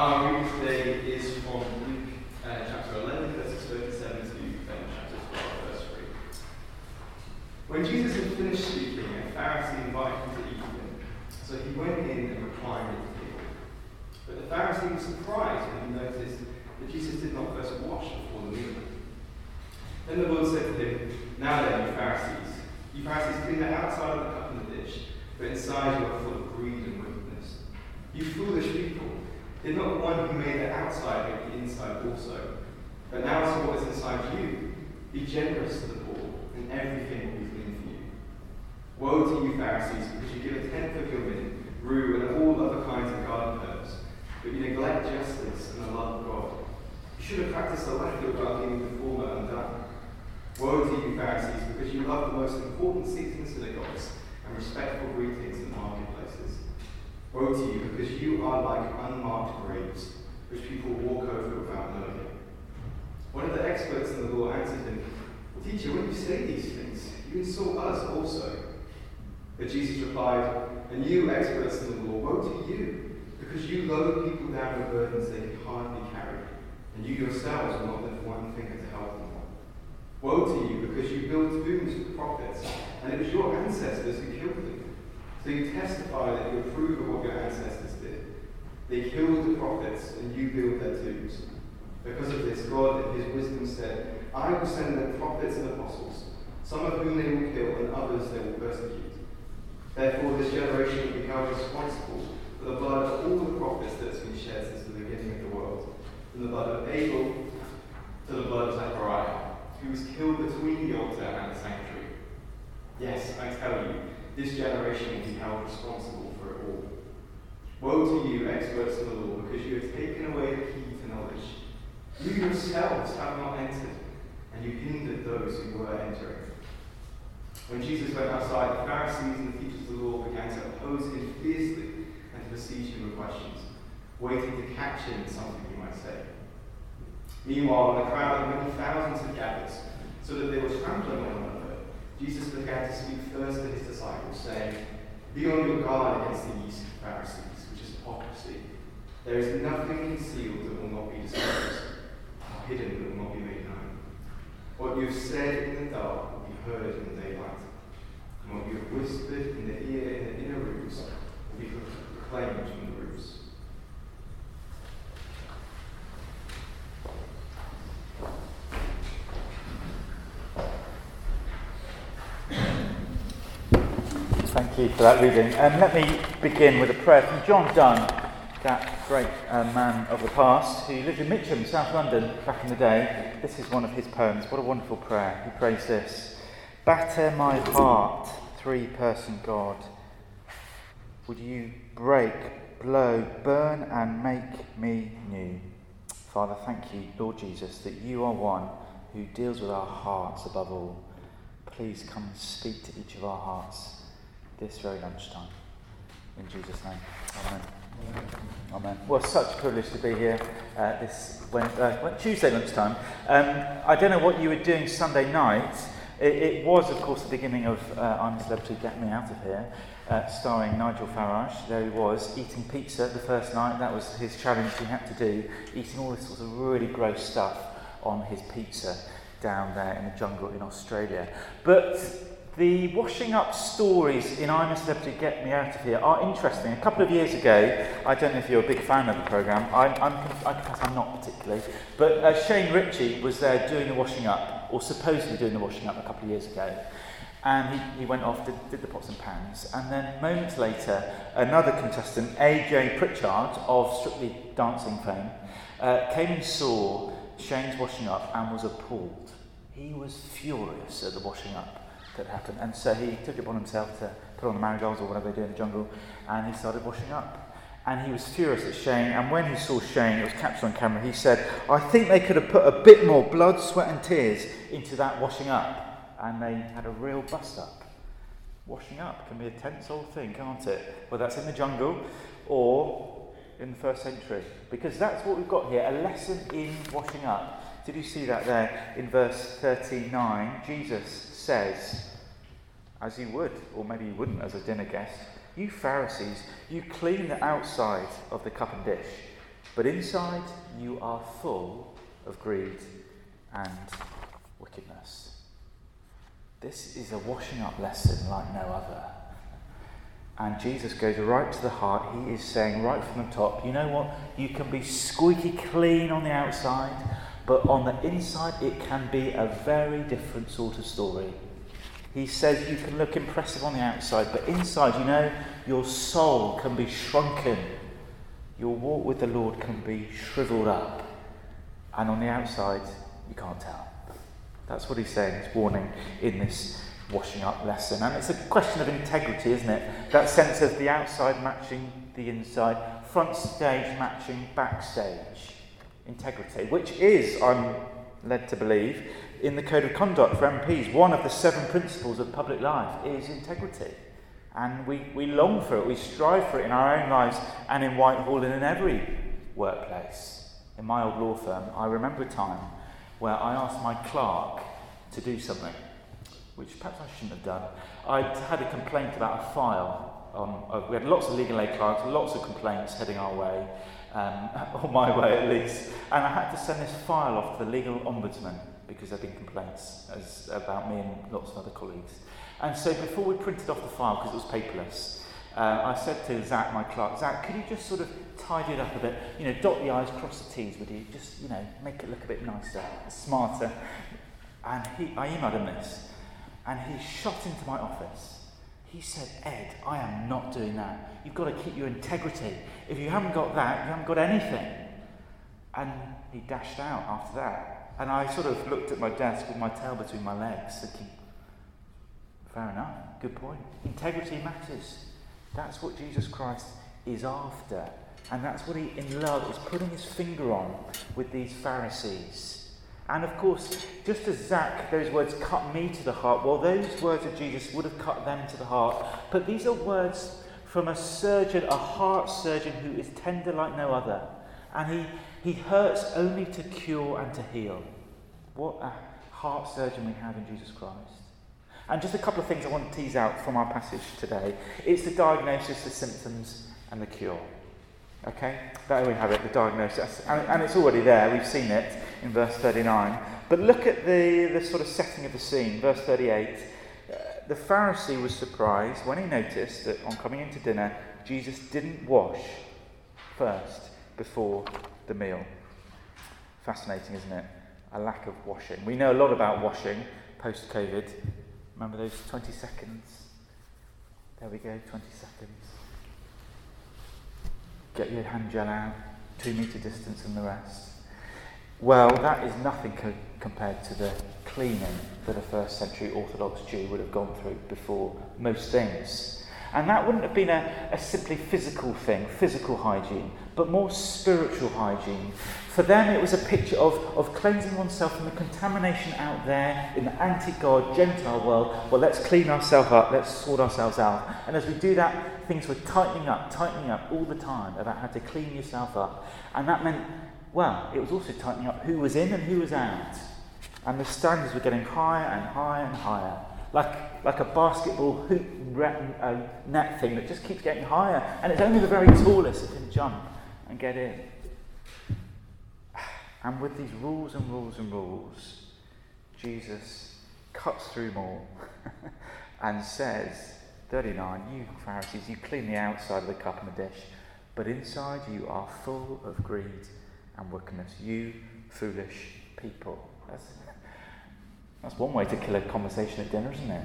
Our reading today is from Luke uh, chapter 11, verses 37 to then chapter 12, verse 3. When Jesus had finished speaking, a Pharisee invited him to eat with him. So he went in and reclined at the table. But the Pharisee was surprised when he noticed that Jesus did not first wash before the meal. Then the Lord said to him, Now then, you Pharisees, you Pharisees clean the outside of the cup and the dish, but inside you are full of greed and wickedness. You foolish people, did not the one who made the outside make the inside also? But now to what is inside you. Be generous to the poor, and everything will be clean for you. Woe to you, Pharisees, because you give a tenth of your mint, rue, and all other kinds of garden herbs, but you neglect justice and the love of God. You should have practiced the latter while leaving the former undone. Woe to you, Pharisees, because you love the most important seats in synagogues and respectful greetings in marketplaces. Woe to you, because you are like unmarked grapes, which people walk over without knowing. One of the experts in the law answered him, Teacher, when you say these things, you insult us also. But Jesus replied, And you, experts in the law, woe to you, because you load people down with burdens they can hardly carry, and you yourselves will not lift one finger to help them. Woe to you, because you built tombs for prophets, and it was your ancestors who killed them. So you testify that you approve of what your ancestors did. They killed prophets, and you build their tombs. Because of this, God, in his wisdom, said, I will send them prophets and apostles, some of whom they will kill, and others they will persecute. Therefore, this generation will be held responsible for the blood of all the prophets that has been shed since the beginning of the world, from the blood of Abel to the blood of Zechariah, who was killed between the altar and the sanctuary. Yes, I tell you, this generation will be held responsible. Woe to you, experts in the law, because you have taken away the key to knowledge. You yourselves have not entered, and you hindered those who were entering. When Jesus went outside, the Pharisees and the teachers of the law began to oppose him fiercely and to besiege him with questions, waiting to catch him in something he might say. Meanwhile, when the crowd of many thousands had gathered, so that they were trampling one another, Jesus began to speak first to his disciples, saying, Be on your guard against the yeast Pharisees, hypocrisy. There is nothing concealed that will not be disclosed, or hidden that will not be made known. What you have said in the dark will be heard in the daylight, and what you have whispered in the ear in the inner rooms will be proclaimed from the for that reading. Um, let me begin with a prayer from John Donne, that great uh, man of the past who lived in Mitcham, South London, back in the day. This is one of his poems. What a wonderful prayer. He prays this Batter my heart, three person God. Would you break, blow, burn, and make me new? Father, thank you, Lord Jesus, that you are one who deals with our hearts above all. Please come and speak to each of our hearts this very lunchtime. In Jesus' name. Amen. Amen. Well, such a privilege to be here uh, this when, uh, Tuesday lunchtime. Um, I don't know what you were doing Sunday night. It, it was, of course, the beginning of uh, I'm a Celebrity, Get Me Out of Here, uh, starring Nigel Farage. There he was, eating pizza the first night. That was his challenge he had to do, eating all this sort of really gross stuff on his pizza down there in the jungle in Australia. But the washing up stories in I'm a Celebrity, Get Me Out of Here are interesting. A couple of years ago, I don't know if you're a big fan of the programme, I'm, I'm, I'm not particularly, but uh, Shane Richie was there doing the washing up, or supposedly doing the washing up a couple of years ago. And he, he went off, did, did the pots and pans. And then moments later, another contestant, AJ Pritchard of Strictly Dancing fame, uh, came and saw Shane's washing up and was appalled. He was furious at the washing up that happened. And so he took it upon himself to put on the marigolds or whatever they do in the jungle, and he started washing up. And he was furious at Shane. And when he saw Shane, it was captured on camera, he said, I think they could have put a bit more blood, sweat, and tears into that washing up. And they had a real bust up. Washing up can be a tense old thing, can't it? Well, that's in the jungle or in the first century. Because that's what we've got here a lesson in washing up. Did you see that there in verse 39? Jesus says, as you would, or maybe you wouldn't as a dinner guest, you Pharisees, you clean the outside of the cup and dish, but inside you are full of greed and wickedness. This is a washing up lesson like no other. And Jesus goes right to the heart. He is saying right from the top, you know what? You can be squeaky clean on the outside, but on the inside, it can be a very different sort of story. He says you can look impressive on the outside, but inside, you know, your soul can be shrunken. Your walk with the Lord can be shriveled up. And on the outside, you can't tell. That's what he's saying, he's warning in this washing up lesson. And it's a question of integrity, isn't it? That sense of the outside matching the inside, front stage matching backstage. Integrity, which is, I'm led to believe, in the Code of Conduct for MPs, one of the seven principles of public life is integrity. And we, we long for it, we strive for it in our own lives and in Whitehall and in every workplace. In my old law firm, I remember a time where I asked my clerk to do something which perhaps I shouldn't have done. I had a complaint about a file. On, uh, we had lots of legal aid clients, lots of complaints heading our way, um, or my way at least. And I had to send this file off to the legal ombudsman because there had been complaints as, about me and lots of other colleagues. And so before we printed off the file, because it was paperless, uh, I said to Zach, my clerk, Zach, could you just sort of tidy it up a bit? You know, dot the I's, cross the T's, would you? Just, you know, make it look a bit nicer, smarter. And he, I emailed him this and he shot into my office. He said, Ed, I am not doing that. You've got to keep your integrity. If you haven't got that, you haven't got anything. And he dashed out after that. And I sort of looked at my desk with my tail between my legs, thinking, fair enough, good point. Integrity matters. That's what Jesus Christ is after. And that's what he, in love, is putting his finger on with these Pharisees. And of course, just as Zach, those words cut me to the heart, well, those words of Jesus would have cut them to the heart. But these are words from a surgeon, a heart surgeon who is tender like no other. And he, he hurts only to cure and to heal. What a heart surgeon we have in Jesus Christ. And just a couple of things I want to tease out from our passage today. It's the diagnosis, the symptoms, and the cure. Okay? There we have it, the diagnosis. And, and it's already there, we've seen it in verse 39. But look at the, the sort of setting of the scene, verse 38. Uh, the Pharisee was surprised when he noticed that on coming into dinner, Jesus didn't wash first before the meal. Fascinating, isn't it? A lack of washing. We know a lot about washing post COVID. Remember those 20 seconds? There we go, 20 seconds. Get your hand gel out, two metre distance and the rest. Well, that is nothing co- compared to the cleaning that a first century Orthodox Jew would have gone through before most things. And that wouldn't have been a, a simply physical thing, physical hygiene, but more spiritual hygiene. For them, it was a picture of, of cleansing oneself from the contamination out there in the anti God, Gentile world. Well, let's clean ourselves up, let's sort ourselves out. And as we do that, things were tightening up, tightening up all the time about how to clean yourself up. And that meant well, it was also tightening up who was in and who was out. And the standards were getting higher and higher and higher. Like, like a basketball hoop uh, net thing that just keeps getting higher. And it's only the very tallest that can jump and get in. And with these rules and rules and rules, Jesus cuts through more and says, 39, you Pharisees, you clean the outside of the cup and the dish, but inside you are full of greed and wickedness. You foolish people. That's, that's one way to kill a conversation at dinner, isn't it?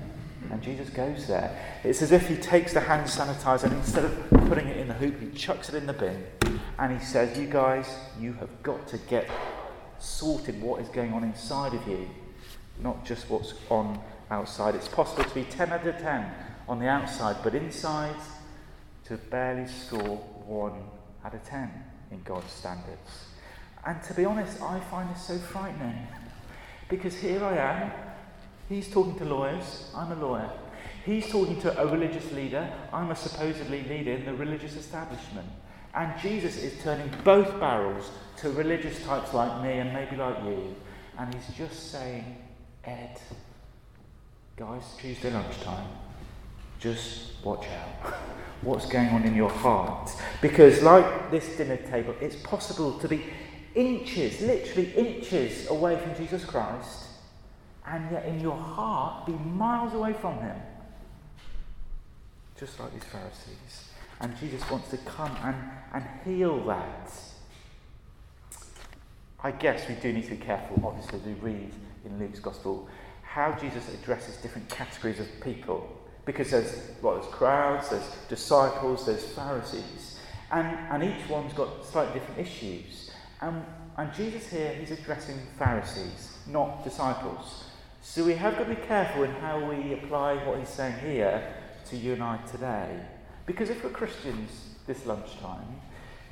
And Jesus goes there. It's as if he takes the hand sanitizer and instead of putting it in the hoop, he chucks it in the bin. And he says, You guys, you have got to get sorted what is going on inside of you, not just what's on outside. It's possible to be 10 out of 10 on the outside, but inside to barely score 1 out of 10 in God's standards. And to be honest, I find this so frightening. Because here I am, he's talking to lawyers, I'm a lawyer. He's talking to a religious leader, I'm a supposedly leader in the religious establishment. And Jesus is turning both barrels to religious types like me and maybe like you. And he's just saying, Ed, guys, Tuesday lunchtime, just watch out. What's going on in your heart? Because, like this dinner table, it's possible to be inches, literally inches away from Jesus Christ, and yet in your heart be miles away from Him. Just like these Pharisees. And Jesus wants to come and, and heal that. I guess we do need to be careful, obviously, as we read in Luke's Gospel, how Jesus addresses different categories of people. Because there's, well, there's crowds, there's disciples, there's Pharisees. And, and each one's got slightly different issues. And, and Jesus here, he's addressing Pharisees, not disciples. So we have got to be careful in how we apply what he's saying here to you and I today. Because if we're Christians this lunchtime,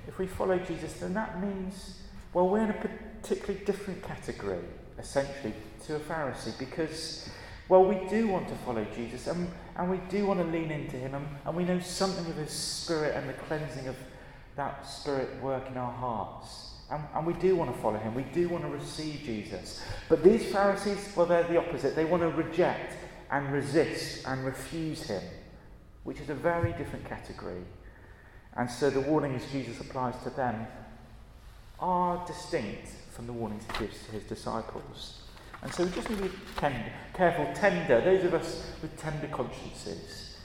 if we follow Jesus, then that means, well, we're in a particularly different category, essentially, to a Pharisee. Because well, we do want to follow Jesus and, and we do want to lean into him and, and we know something of his spirit and the cleansing of that spirit work in our hearts. And, and we do want to follow him. We do want to receive Jesus. But these Pharisees, well, they're the opposite. They want to reject and resist and refuse him, which is a very different category. And so the warnings Jesus applies to them are distinct from the warnings he gives to his disciples. And so we just need to be tender, careful, tender. Those of us with tender consciences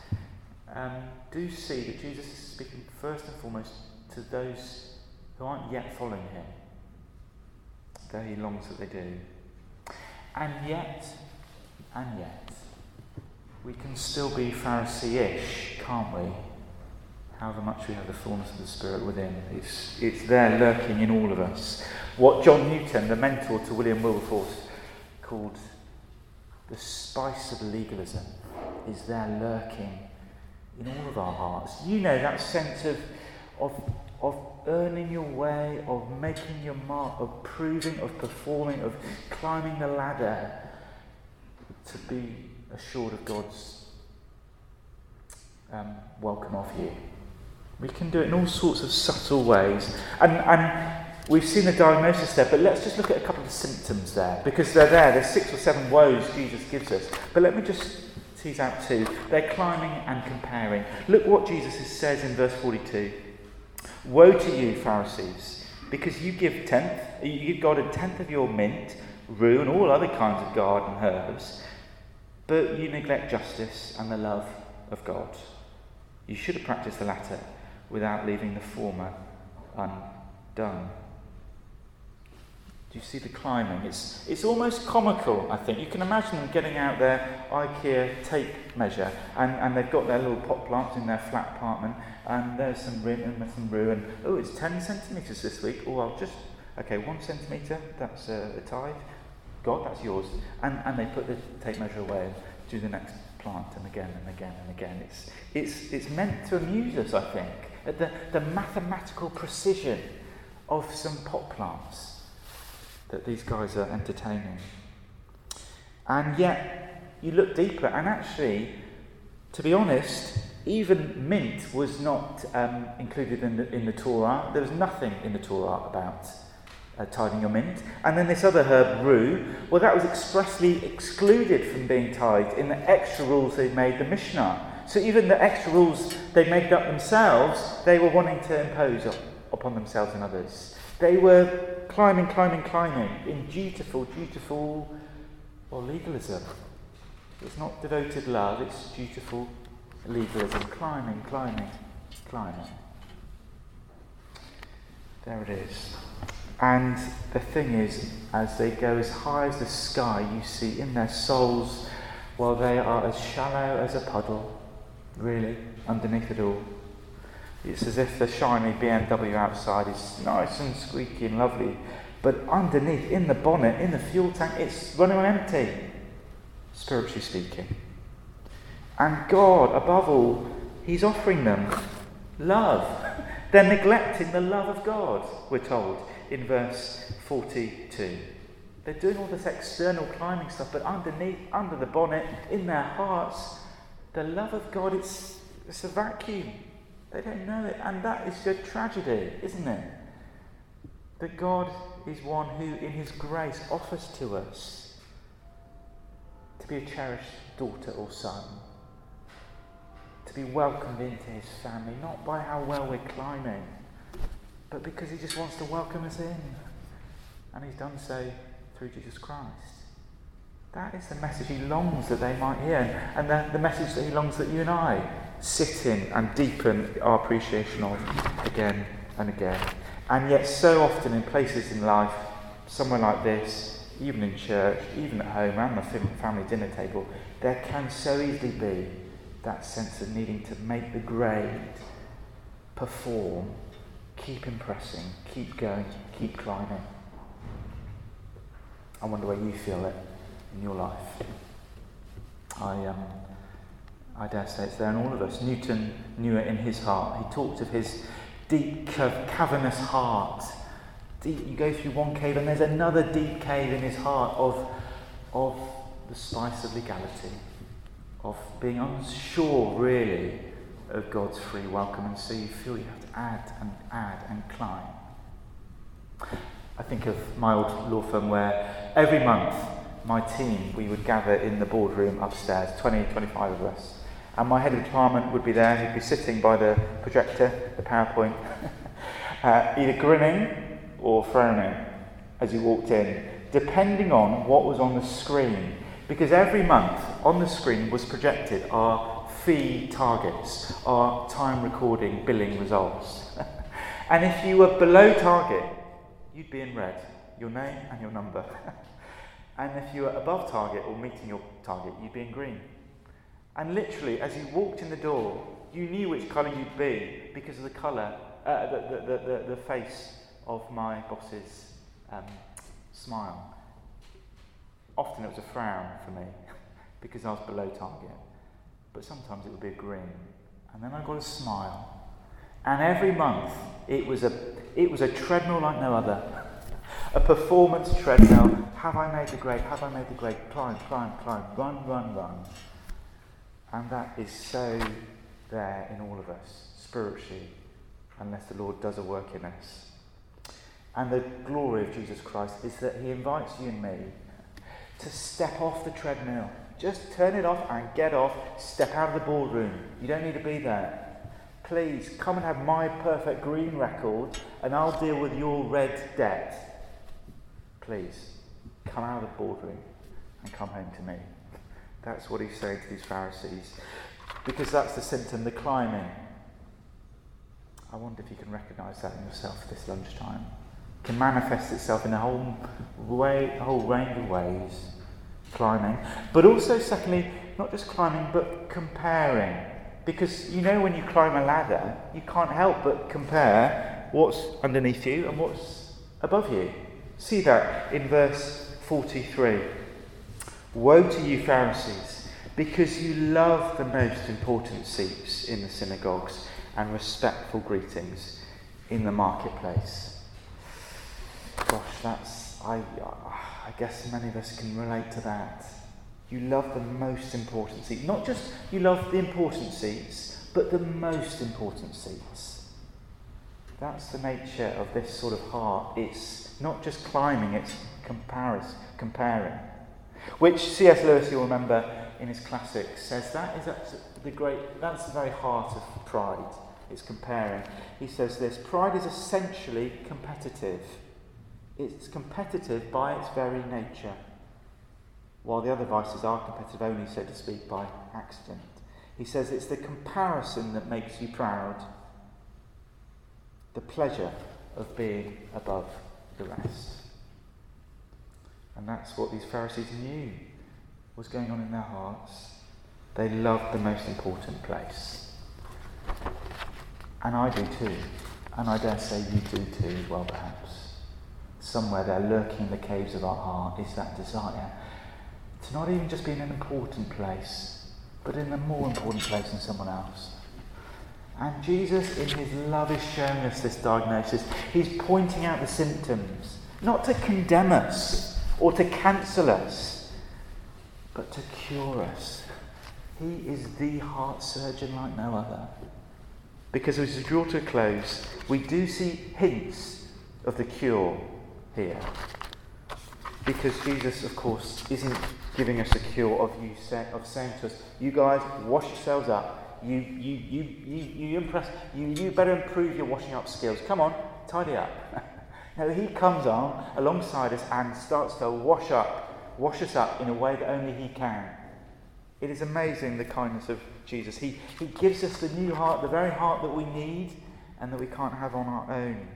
um, do see that Jesus is speaking first and foremost to those who aren't yet following him, though he longs that they do. And yet, and yet, we can still be Pharisee-ish, can't we? However much we have the fullness of the Spirit within, it's, it's there lurking in all of us. What John Newton, the mentor to William Wilberforce, called The Spice of Legalism is there lurking in all of our hearts. You know that sense of, of, of earning your way, of making your mark, of proving, of performing, of climbing the ladder to be assured of God's um, welcome of you. We can do it in all sorts of subtle ways. And, and We've seen the diagnosis there, but let's just look at a couple of symptoms there, because they're there. There's six or seven woes Jesus gives us. But let me just tease out two. They're climbing and comparing. Look what Jesus says in verse 42. Woe to you, Pharisees, because you give tenth, you give God a tenth of your mint, rue, and all other kinds of garden herbs, but you neglect justice and the love of God. You should have practiced the latter without leaving the former undone. Do you see the climbing? It's, it's almost comical, I think. You can imagine them getting out their IKEA tape measure, and, and they've got their little pot plants in their flat apartment, and there's some rim and some rue, and oh, it's 10 centimetres this week. Oh, I'll just, okay, one centimetre, that's uh, a tithe. God, that's yours. And, and they put the tape measure away and do the next plant, and again and again and again. It's, it's, it's meant to amuse us, I think, at the, the mathematical precision of some pot plants that these guys are entertaining. And yet, you look deeper, and actually, to be honest, even mint was not um, included in the, in the Torah. There was nothing in the Torah about uh, your mint. And then this other herb, rue, well, that was expressly excluded from being tithed in the extra rules they made, the Mishnah. So even the extra rules they made up themselves, they were wanting to impose upon themselves and others. They were climbing, climbing, climbing in dutiful, dutiful, or legalism. It's not devoted love, it's dutiful legalism. Climbing, climbing, climbing. There it is. And the thing is, as they go as high as the sky, you see in their souls, well, they are as shallow as a puddle, really, underneath it all. It's as if the shiny BMW outside is nice and squeaky and lovely, but underneath, in the bonnet, in the fuel tank, it's running empty, spiritually speaking. And God, above all, He's offering them love. They're neglecting the love of God, we're told in verse 42. They're doing all this external climbing stuff, but underneath, under the bonnet, in their hearts, the love of God, it's, it's a vacuum. They don't know it. And that is a tragedy, isn't it? That God is one who, in His grace, offers to us to be a cherished daughter or son. to be welcomed into his family, not by how well we're climbing, but because he just wants to welcome us in. And he's done so through Jesus Christ. That is the message he longs that they might hear, and the, the message that he longs that you and I sit in and deepen our appreciation of again and again. And yet, so often in places in life, somewhere like this, even in church, even at home, and the family dinner table, there can so easily be that sense of needing to make the grade, perform, keep impressing, keep going, keep climbing. I wonder where you feel it in your life. I, um, I dare say it's there in all of us. Newton knew it in his heart. He talked of his deep, cavernous heart. Deep, you go through one cave and there's another deep cave in his heart of, of the spice of legality, of being unsure really of God's free welcome, and so you feel you have to add and add and climb. I think of my old law firm where every month my team, we would gather in the boardroom upstairs, 20, 25 of us. And my head of department would be there, he'd be sitting by the projector, the PowerPoint, uh, either grinning or frowning as he walked in, depending on what was on the screen. Because every month on the screen was projected our fee targets, our time recording billing results. and if you were below target, you'd be in red, your name and your number. And if you were above target or meeting your target, you'd be in green. And literally, as you walked in the door, you knew which colour you'd be because of the colour, uh, the, the, the, the, face of my boss's um, smile. Often it was a frown for me because I was below target. But sometimes it would be a grin. And then I got a smile. And every month it was a, it was a treadmill like no other. A performance treadmill. Have I made the grade? Have I made the grade? Climb, climb, climb, run, run, run. And that is so there in all of us, spiritually, unless the Lord does a work in us. And the glory of Jesus Christ is that He invites you and me to step off the treadmill. Just turn it off and get off. Step out of the boardroom. You don't need to be there. Please come and have my perfect green record, and I'll deal with your red debt. Please, come out of the boardroom and come home to me. That's what he's saying to these Pharisees. Because that's the symptom, the climbing. I wonder if you can recognize that in yourself this lunchtime. It can manifest itself in a whole way, a whole range of ways. Climbing. But also, secondly, not just climbing, but comparing. Because you know when you climb a ladder, you can't help but compare what's underneath you and what's above you. See that in verse 43. Woe to you, Pharisees, because you love the most important seats in the synagogues and respectful greetings in the marketplace. Gosh, that's, I, I guess many of us can relate to that. You love the most important seats. Not just you love the important seats, but the most important seats. That's the nature of this sort of heart. It's not just climbing, it's comparis- comparing. Which C.S. Lewis, you'll remember in his classics, says that is the great, that's the very heart of pride. It's comparing. He says this pride is essentially competitive. It's competitive by its very nature, while the other vices are competitive only, so to speak, by accident. He says it's the comparison that makes you proud, the pleasure of being above the rest. And that's what these Pharisees knew was going on in their hearts. They loved the most important place. And I do too. And I dare say you do too, well, perhaps. Somewhere there, lurking in the caves of our heart, is that desire to not even just be in an important place, but in a more important place than someone else. And Jesus, in his love, is showing us this diagnosis. He's pointing out the symptoms, not to condemn us or to cancel us, but to cure us. He is the heart surgeon like no other. Because as we draw to a close, we do see hints of the cure here. Because Jesus, of course, isn't giving us a cure of you say, of saying to us, you guys wash yourselves up, You, you, you, you, you, impress, you, you better improve your washing up skills. Come on, tidy up. no, he comes on alongside us and starts to wash up, wash us up in a way that only he can. It is amazing the kindness of Jesus. He, he gives us the new heart, the very heart that we need and that we can't have on our own.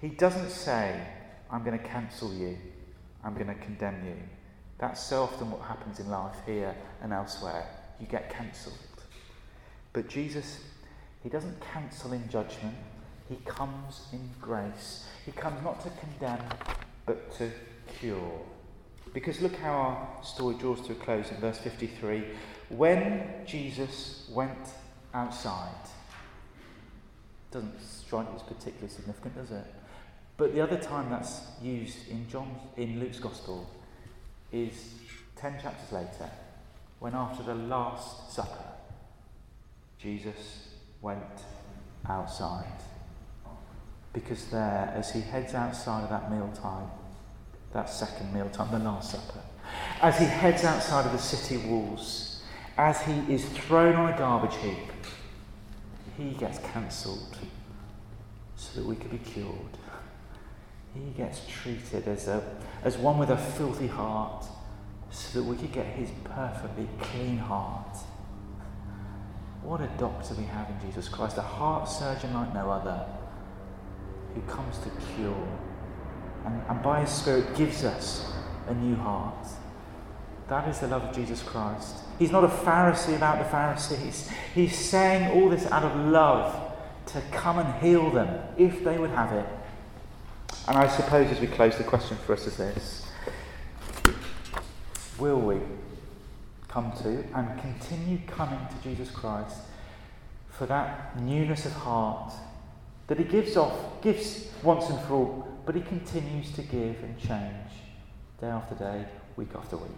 He doesn't say, I'm going to cancel you, I'm going to condemn you. That's so often what happens in life here and elsewhere. You get cancelled. But Jesus, He doesn't cancel in judgment, He comes in grace. He comes not to condemn, but to cure. Because look how our story draws to a close in verse 53. When Jesus went outside, doesn't strike you as particularly significant, does it? But the other time that's used in John in Luke's Gospel is ten chapters later, when after the Last Supper, Jesus went outside. Because there, as he heads outside of that mealtime, that second mealtime, the Last Supper. As he heads outside of the city walls, as he is thrown on a garbage heap, he gets cancelled so that we could be cured. He gets treated as, a, as one with a filthy heart so that we could get his perfectly clean heart. What a doctor we have in Jesus Christ, a heart surgeon like no other, who comes to cure and, and by His Spirit gives us a new heart. That is the love of Jesus Christ. He's not a Pharisee about the Pharisees. He's saying all this out of love to come and heal them if they would have it. And I suppose as we close, the question for us is this Will we come to and continue coming to Jesus Christ for that newness of heart that He gives off, gives once and for all but he continues to give and change day after day, week after week.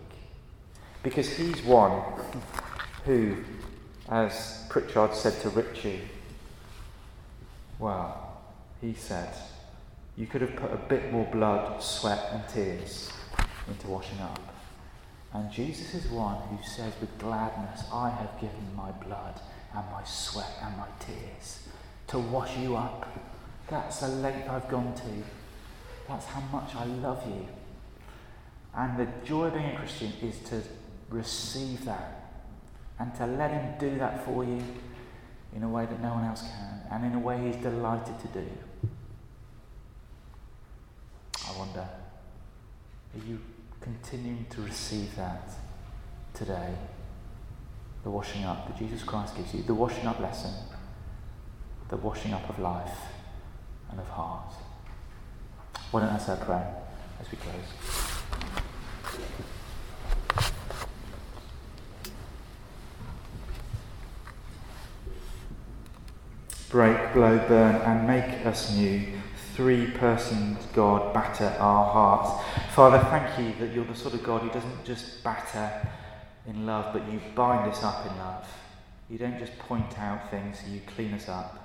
Because he's one who, as Pritchard said to Richie, well, he said, you could have put a bit more blood, sweat, and tears into washing up. And Jesus is one who says with gladness, I have given my blood and my sweat and my tears to wash you up. That's the length I've gone to that's how much I love you. And the joy of being a Christian is to receive that and to let Him do that for you in a way that no one else can and in a way He's delighted to do. I wonder, are you continuing to receive that today? The washing up that Jesus Christ gives you, the washing up lesson, the washing up of life and of heart. Why don't say a prayer as we close? Break, blow, burn, and make us new. Three persons, God, batter our hearts. Father, thank you that you're the sort of God who doesn't just batter in love, but you bind us up in love. You don't just point out things, you clean us up.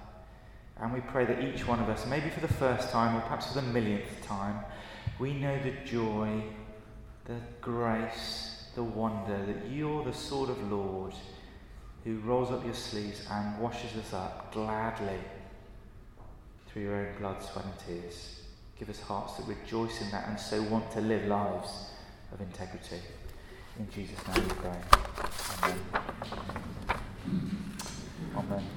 And we pray that each one of us, maybe for the first time or perhaps for the millionth time, we know the joy, the grace, the wonder that you're the sort of Lord who rolls up your sleeves and washes us up gladly through your own blood, sweat, and tears. Give us hearts that rejoice in that and so want to live lives of integrity. In Jesus' name we pray. Amen. Amen.